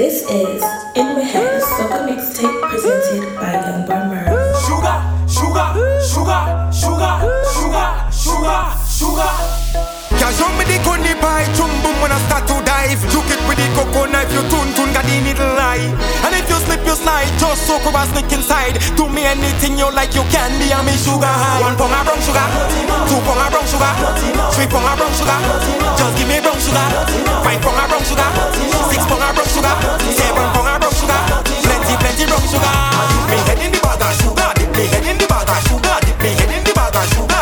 This is In My Head Soca Mixtape presented by Young Bar Sugar, sugar, sugar, sugar, sugar, sugar, sugar. Can't show me the conny pie, chum boom when I start to dive. Juke it with the cocoa knife, you tun tun got the needle lie. And if you slip, you slide, just soak over sneak inside. Do me anything you like, you can be on me sugar high. One pound of brown sugar, two pound of brown sugar, three pound of brown sugar. Just give me brown sugar, five pound of brown sugar, six pound of brown sugar, seven pound of brown sugar, plenty plenty brown sugar. Me head in the bag of sugar, dip me head in the bag of sugar, dip me head in the bag of sugar,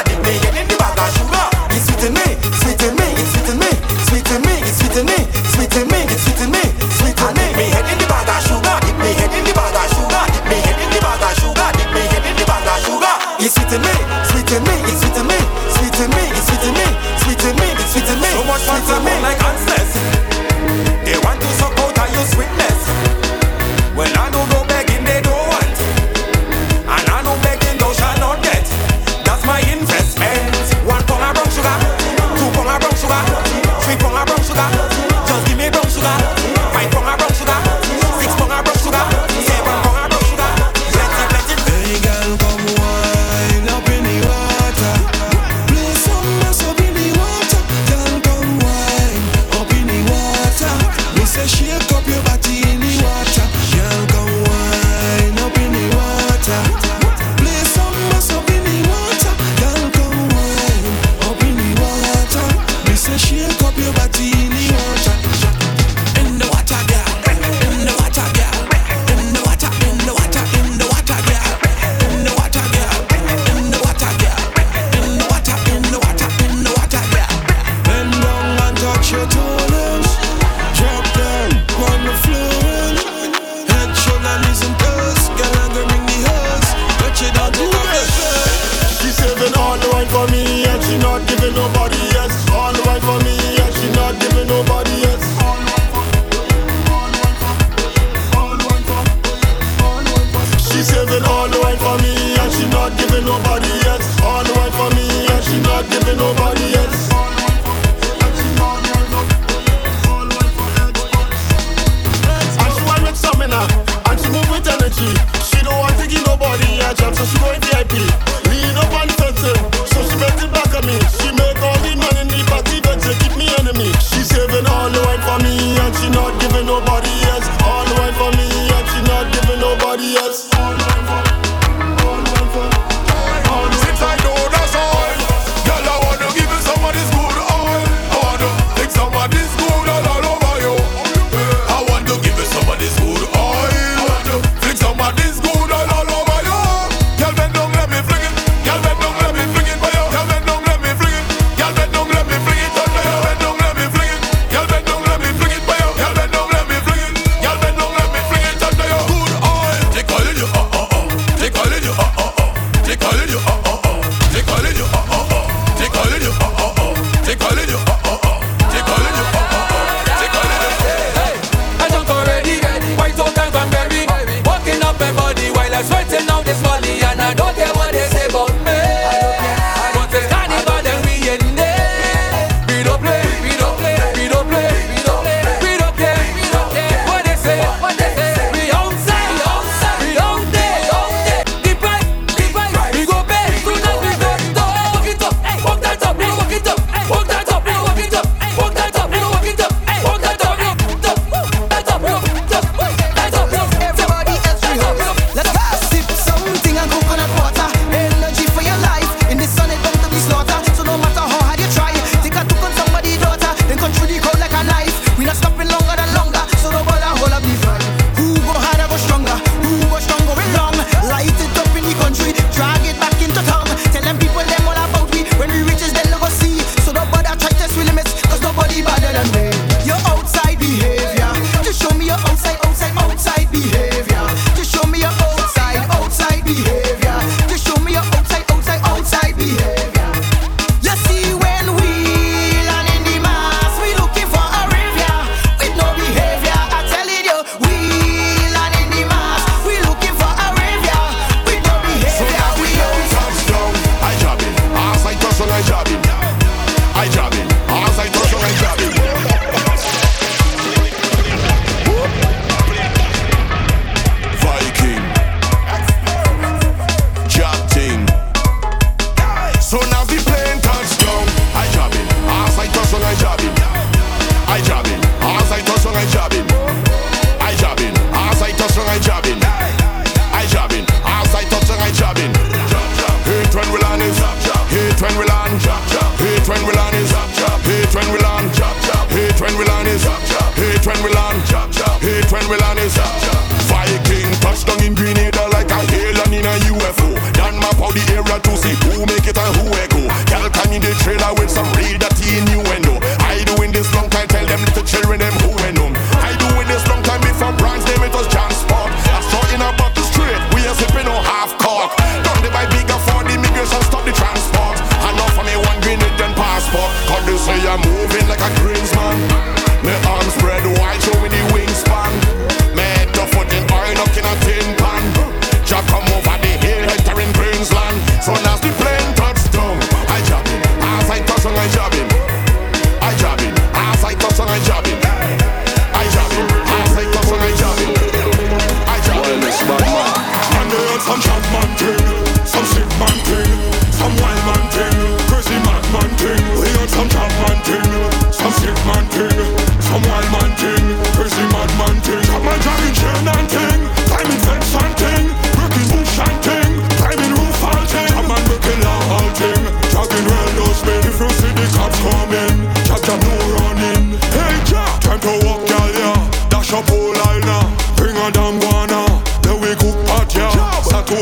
Bring a damn guana. Then we cook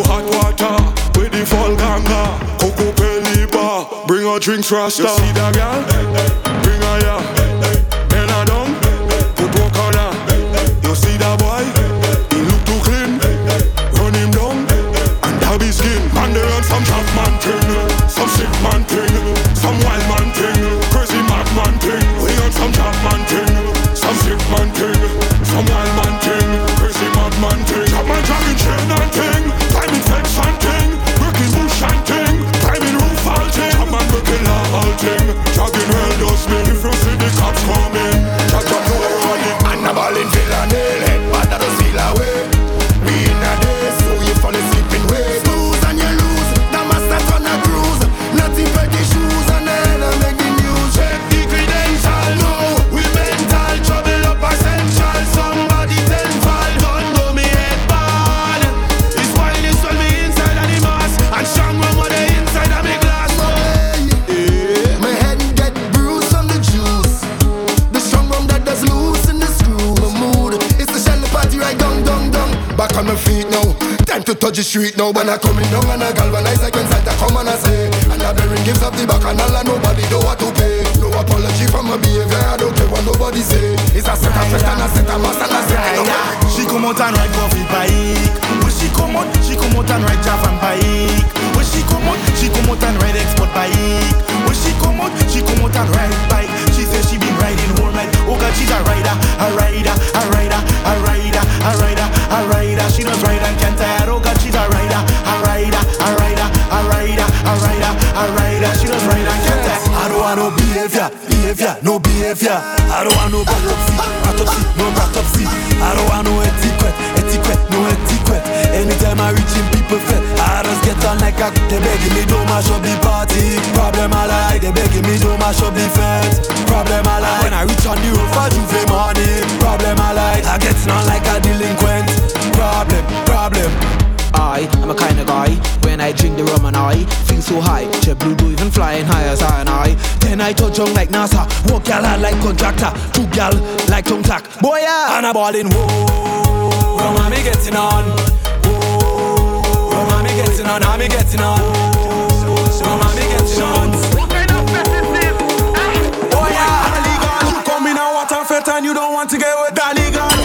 hot water. With the Bring drinks rasta. You see that girl? Bring her. street now, but I coming down and I galvanize against that. I come and I say, and I bearing gifts up the back and all and nobody know what to pay. No apology for my behavior, I don't care what nobody say. It's a set of fest and a set of mass and a set of She come out and ride coffee bike. When she come out, she come out and ride Java bike. When she come out, she come out and ride export bike. When she come out, she come out and ride bike. Yeah, she be riding all night. Oh God, she's a rider, a rider, a rider, a rider, a rider, a rider. She does ride and can't tire. Oh God, she's a rider, a rider, a rider, a rider, a rider, a rider. She does ride and can't tire. I don't want no behavior, behavior, no behavior. I don't want no brat up feet, brat up feet, no brat up feet. I don't want no. Problem a reaching people fit I just get on like a They begging me do mash up the party Problem a lie They begging me do mash up the fence Problem a lie When I reach on the roof, I do Juve money. Problem a lie I get on like a delinquent. Problem, problem. I am a kinda guy. When I drink the rum and I think so high. JetBlue do even flying higher as I and I. Then I touch on like NASA. Walk gal like contractor. Two gal like tongue tack Boy yeah. And I ballin' whoa. Rum and me getting on getting on? I'm getting on? Come I'm getting on. Oh yeah, Aligan, you come in and what a fit and you don't want to get with Aligan.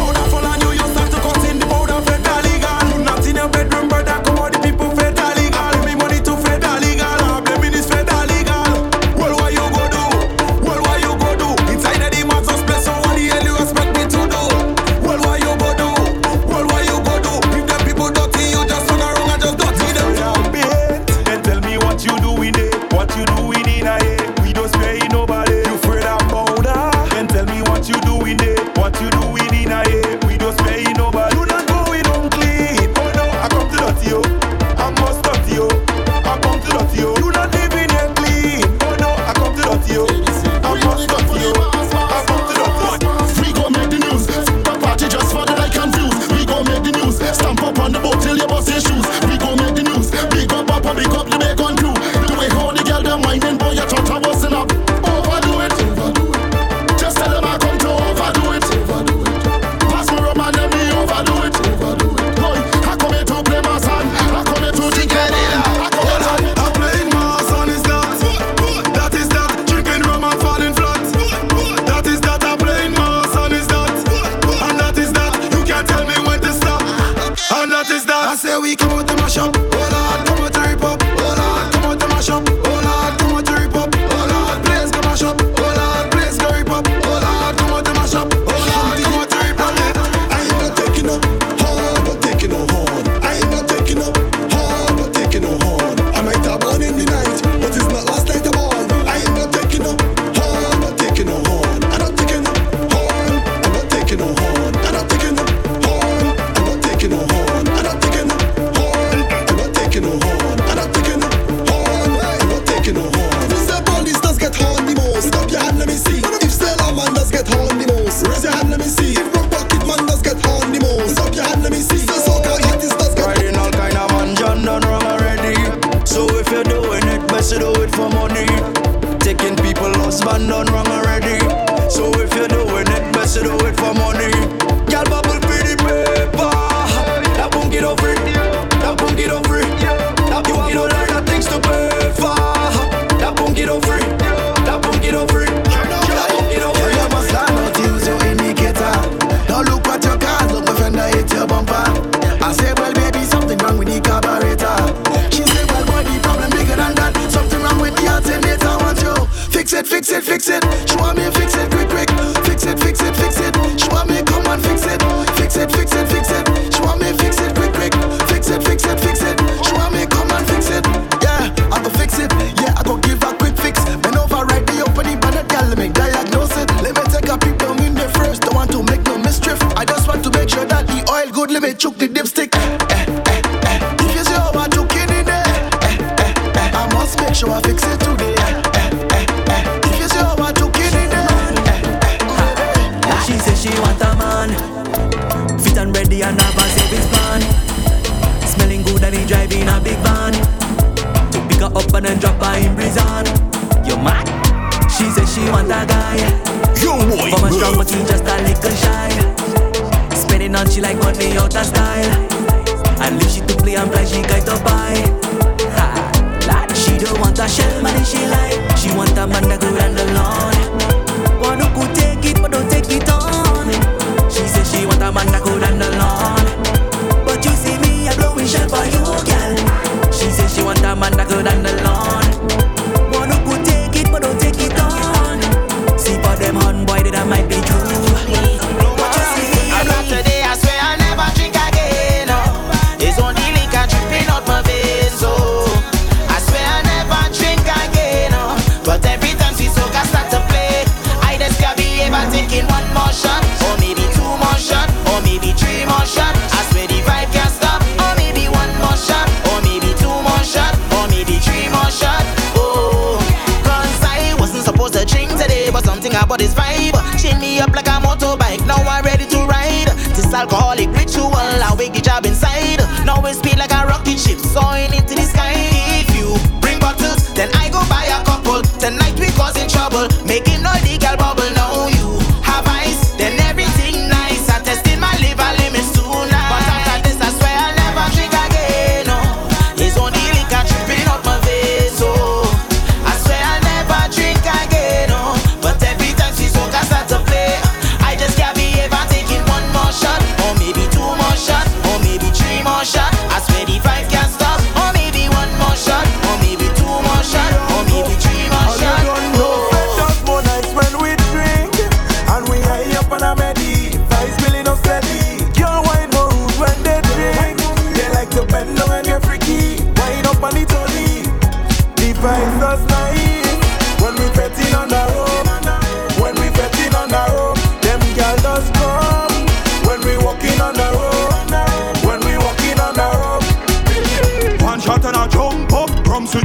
Causing trouble. making noise.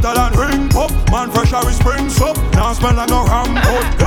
metal and ring pop. Man fresh, I spring up. Now smell like a ram.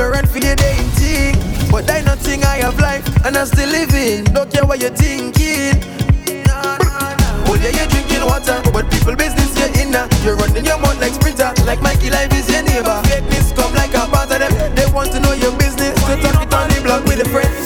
ignorant for your day thing. But I nothing I have life and I still living. Don't care what you're thinking. Well, yeah, you're drinking water, but people business you're in. You're running your mouth like sprinter, like Mikey Life is your neighbor. Fakeness come like a part of them. They want to know your business, so talk it on the block with a friend.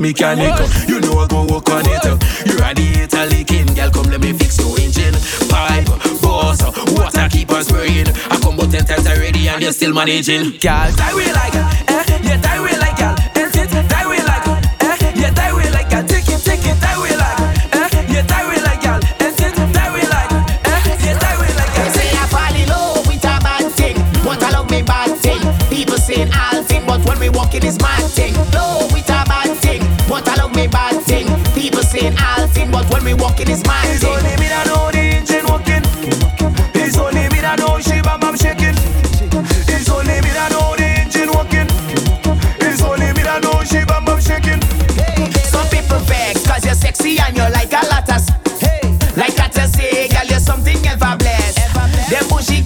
mechanic. You know I go work on it. You are the Italy king, girl. Come let me fix your engine, pipe, boss, water keep on spraying. I come about ten times already and you're still managing, girl. Die way like, eh? Yeah, die way like, girl. That's it. Die way like, eh? Yeah, die way like, girl. Take it, take it, die way like, eh? Yeah, die way like, girl. That's. Die way like, eh? Yeah, die way like, girl. Say I fall in love with a bad thing, but I love me bad thing. People saying I'll think, but when we walk in, it's my thing. seen, all seen, but when we walk in, it's my It's only me that know the engine working. It's only me that know she bam bam shaking. It's only me that know the engine working. It's only me that know she bam bam shaking. Hey, Some people vex cause you're sexy and you're like a lot of. Hey. Like I just say, girl, you're something ever blessed. Ever blessed. Them bushy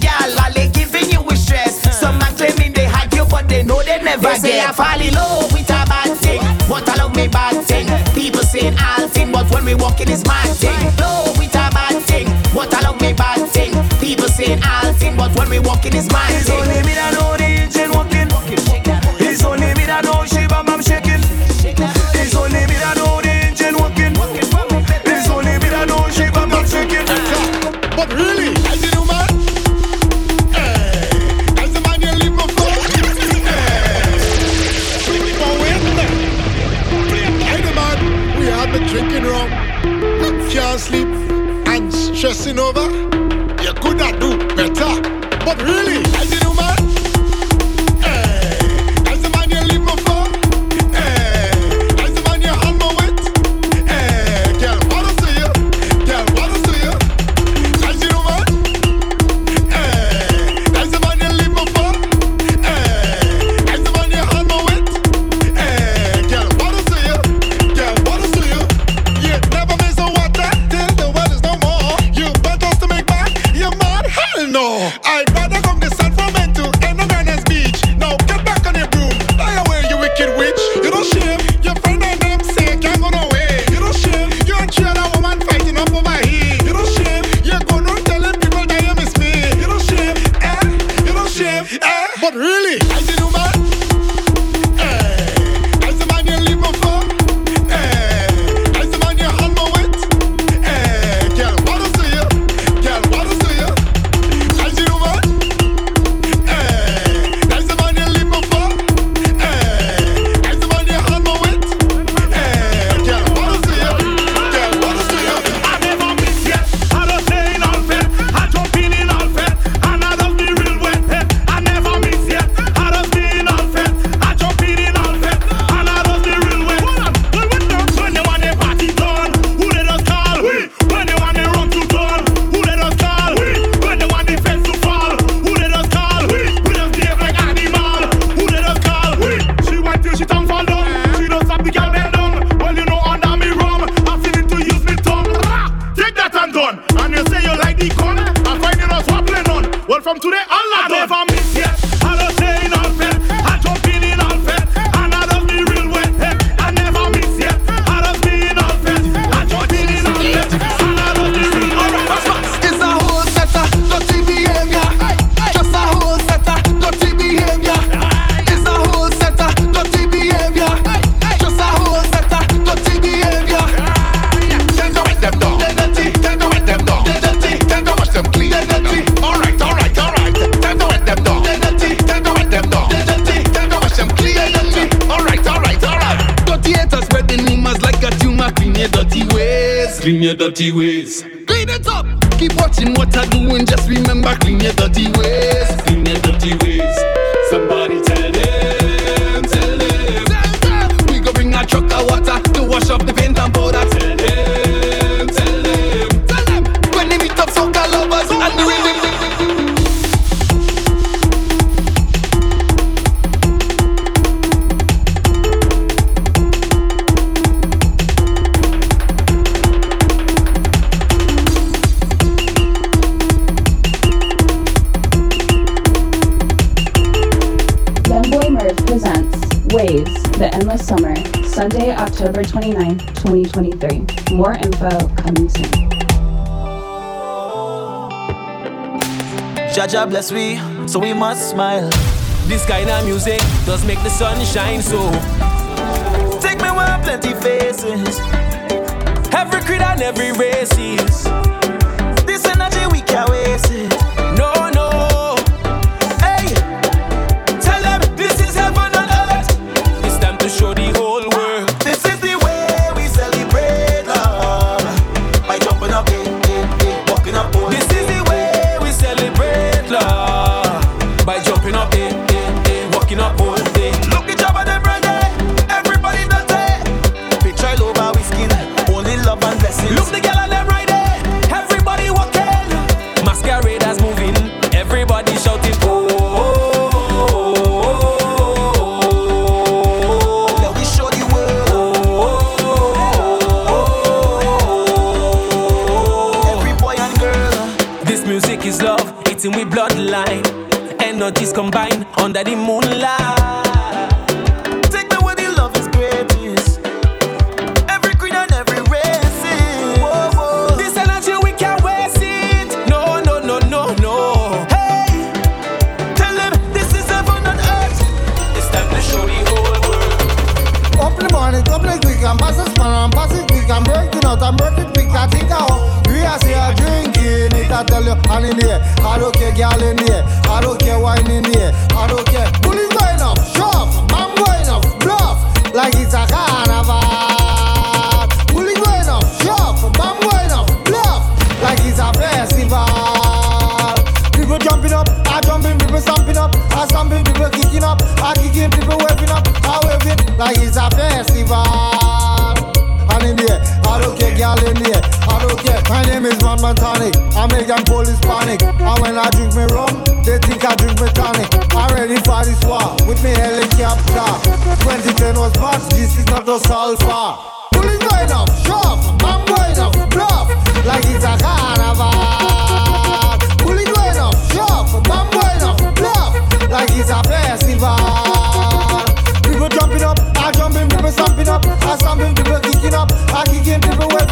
giving you stress. Some man claiming they had you, but they know they never they get. Say I fall in it is my thing. No, it's a bad thing. What I love me bad thing. People say I'll sing, but when we walk it is my thing. Eh? But really, I did. Waves, The Endless Summer, Sunday, October 29, 2023. More info coming soon. Jaja bless we, so we must smile. This kind of music does make the sun shine so. Take me where plenty faces. Every creed and every race is. me helicopter. 2010 was box, this is not a sulfur. Pulling going up, shove, I'm going up, bluff, like it's a carnival. Pulling going up, shove, I'm going up, bluff, like it's a festival. People jumping up, I jumping, people stomping up, I stomping, people kicking up, I kicking, people.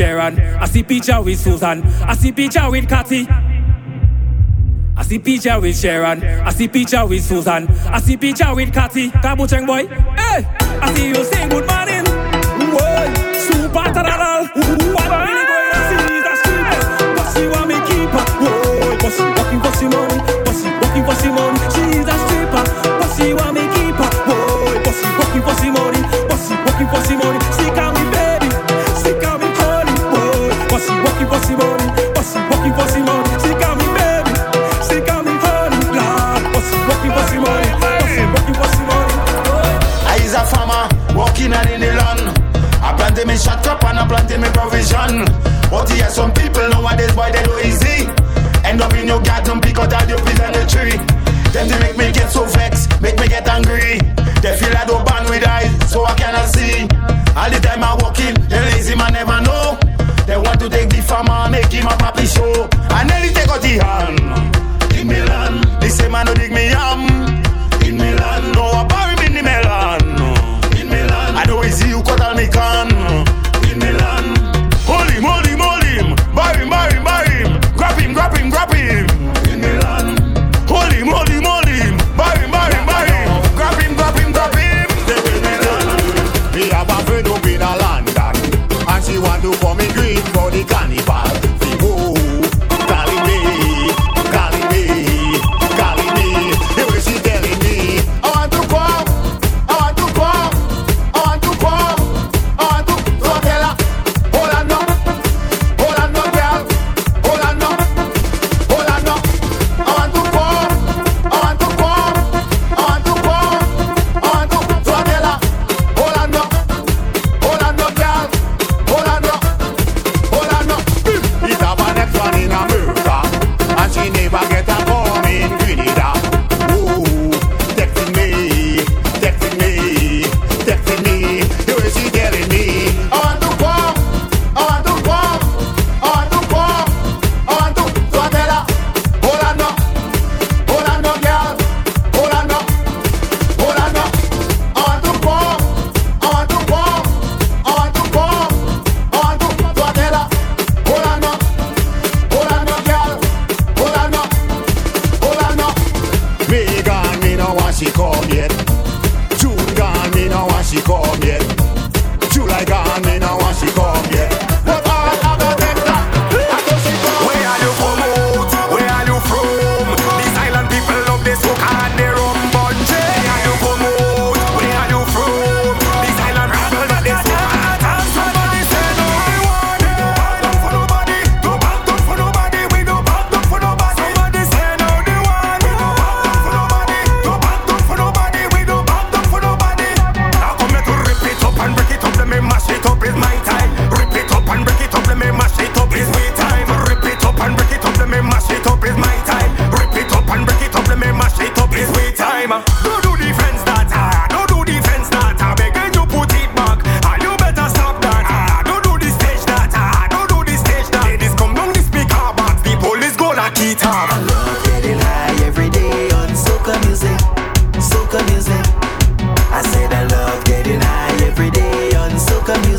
Sharon. I see picture with Susan. I see picture with Cathy. I see picture with Sharon. I see picture with Susan. I see picture with Cathy. Kabucheng boy. Hey, I see you. See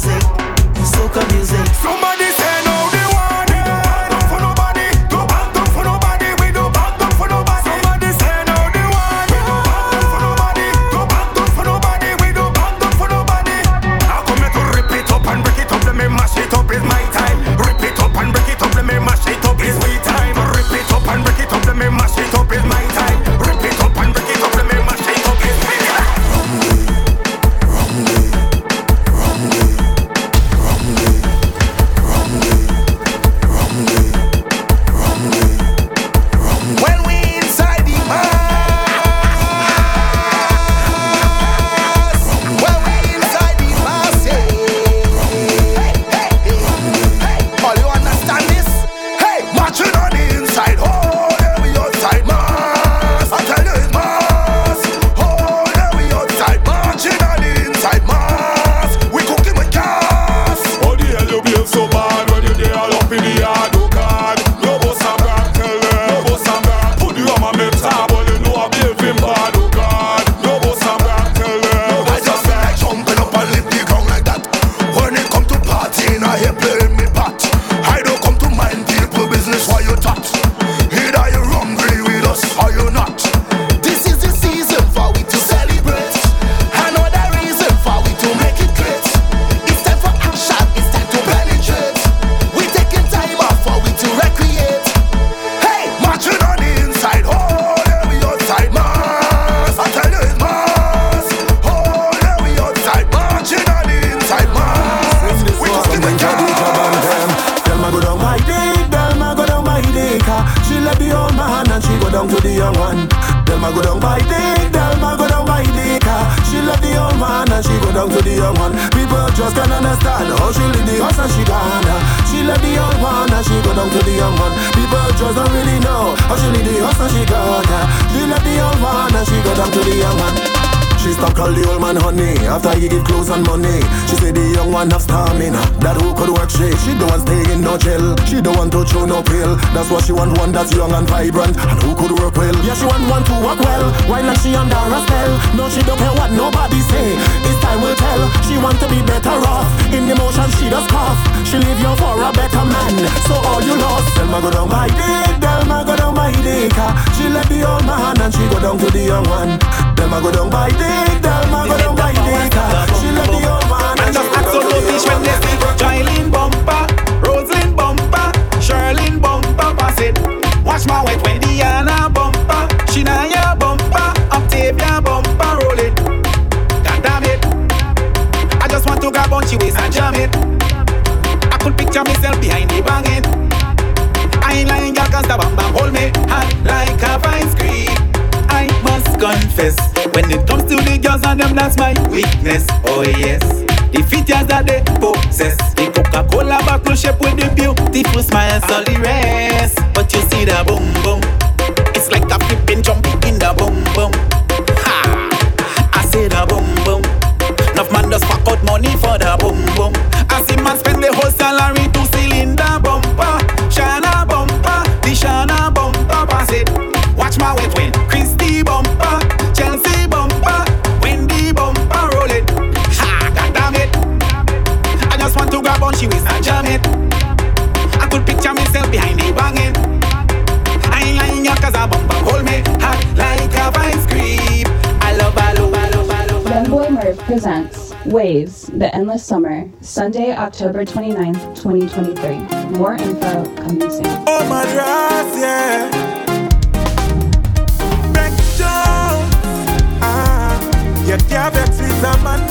music. That who could work she. She don't want stay in no jail. She don't want to throw no pill. That's why she want one that's young and vibrant and who could work well. Yeah, she want one to work well. Why like she under a spell? No, she don't care what nobody say. This time will tell. She want to be better off. In the motion she does cough. She leave you for a better man. So all you lost. Delma go down by day. Delma go down by day. She left the old man and she go down to the young one. Delma go down by day. Delma go down by day. She left the old man and so notice when they see Jylene bumper, Rosalind bumper, Sherlyn bumper, pass it. Watch my white when Diana bumper, Shinaya bumper, Octavia bumper, roll it. God damn it. I just want to grab on she waist and jam it. I could picture myself behind the banging. I ain't lying, girl, cause the bam bam hold me hot like a vice cream. I must confess, when it comes to the girls and them, that's my weakness. Oh yes, the features that they possess. The Coca-Cola bottle shape with the beautiful smiles, all the rest. But you see the boom boom, it's like a flipping jumping in the boom boom. Ha! I see the boom boom. Enough man just fuck out money for the boom Waves, The Endless Summer, Sunday, October 29th, 2023. More info coming soon. Oh my yeah. Back Jones. Ah, you can't vex with a man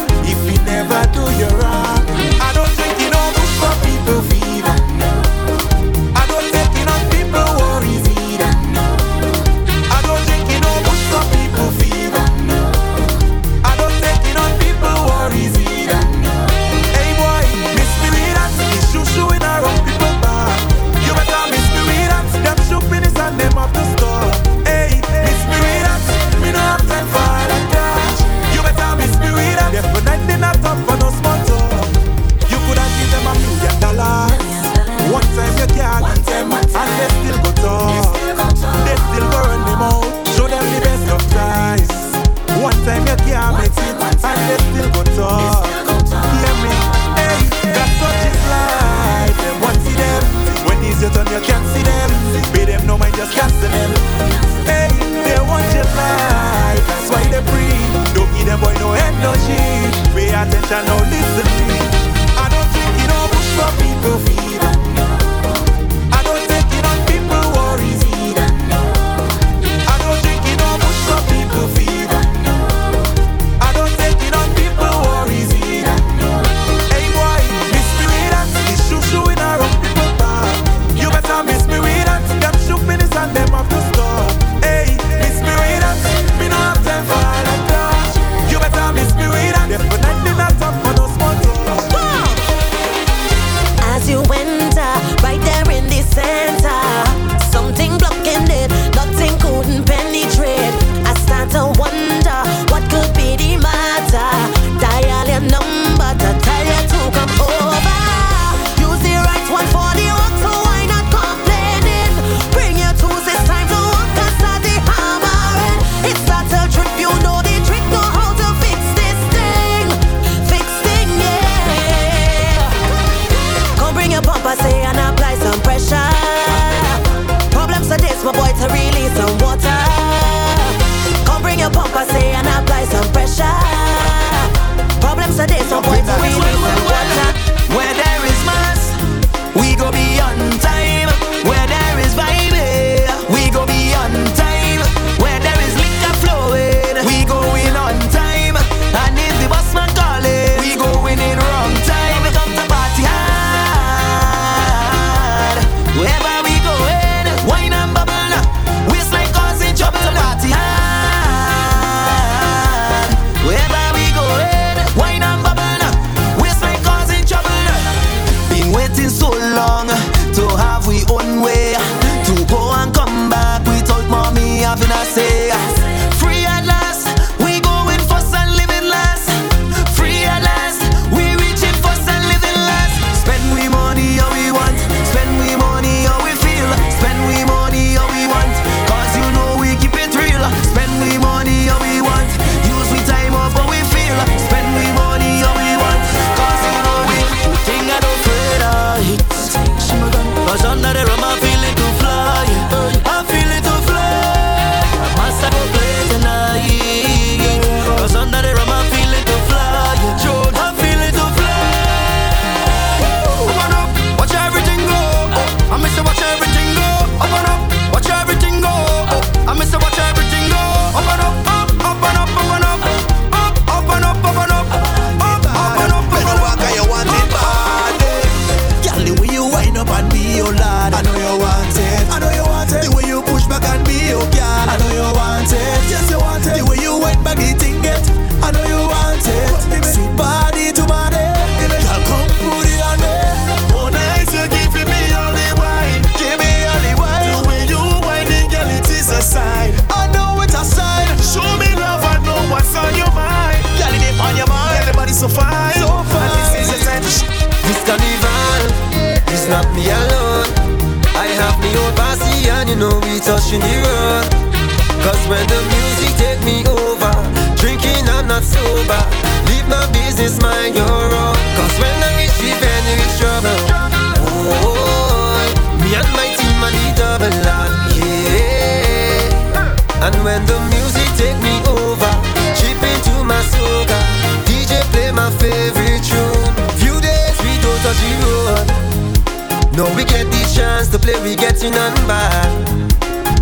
No, we get the chance to play, we get in and by.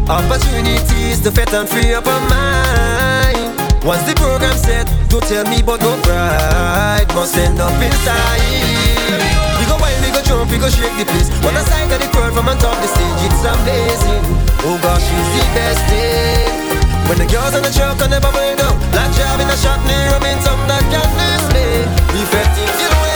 Opportunities to fit and free up our mind. Once the program set, don't tell me but don't cry. Must end up inside. We go wild, we go jump, we go shake the place. On the side of the crowd from on top the stage, it's amazing. Oh gosh, it's the best day. When the girls on the truck on the bubble down, black job in a shot, they rubbing some that can't display. We felt it, you know.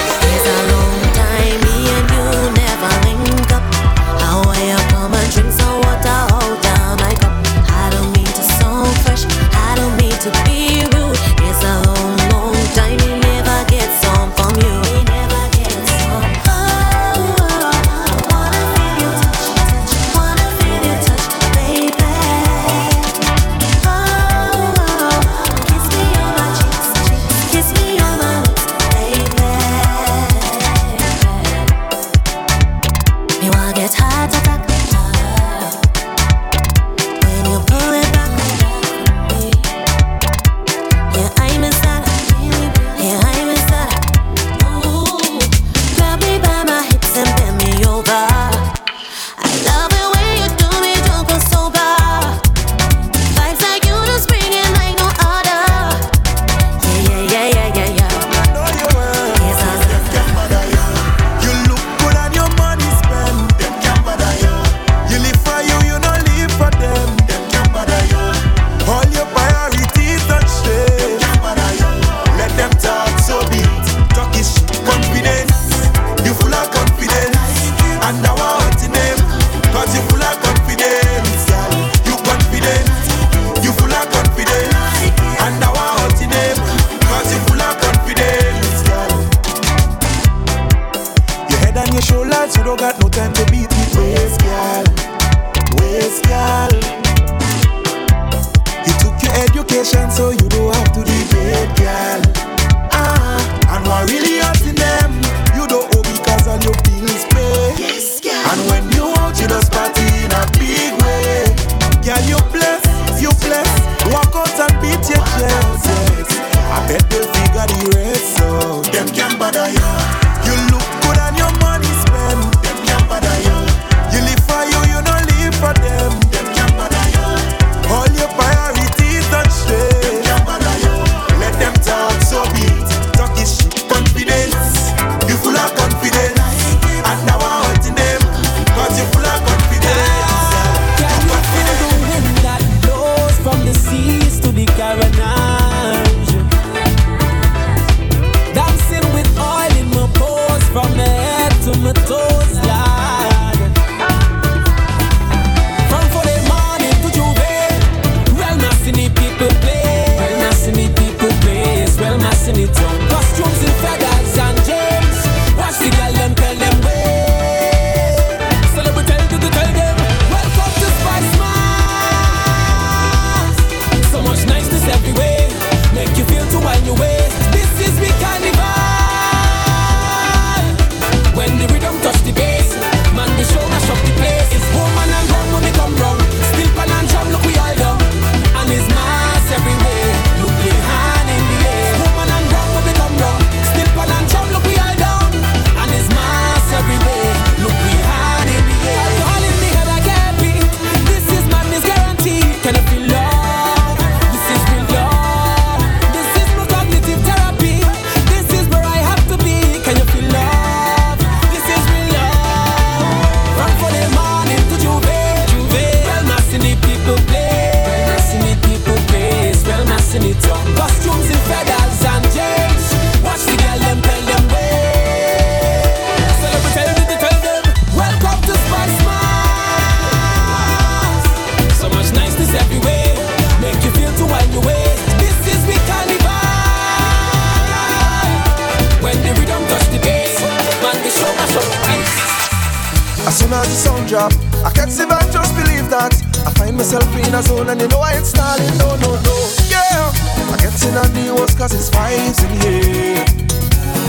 soon as the sound drop. I can't see back, just believe that. I find myself in a zone and you know I ain't stalling, no, no, no. Yeah, I get in a the worst cause it's vibes in here.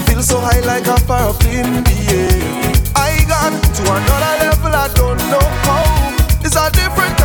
Feel so high like a fire up in the air. I got to another level, I don't know how. It's a different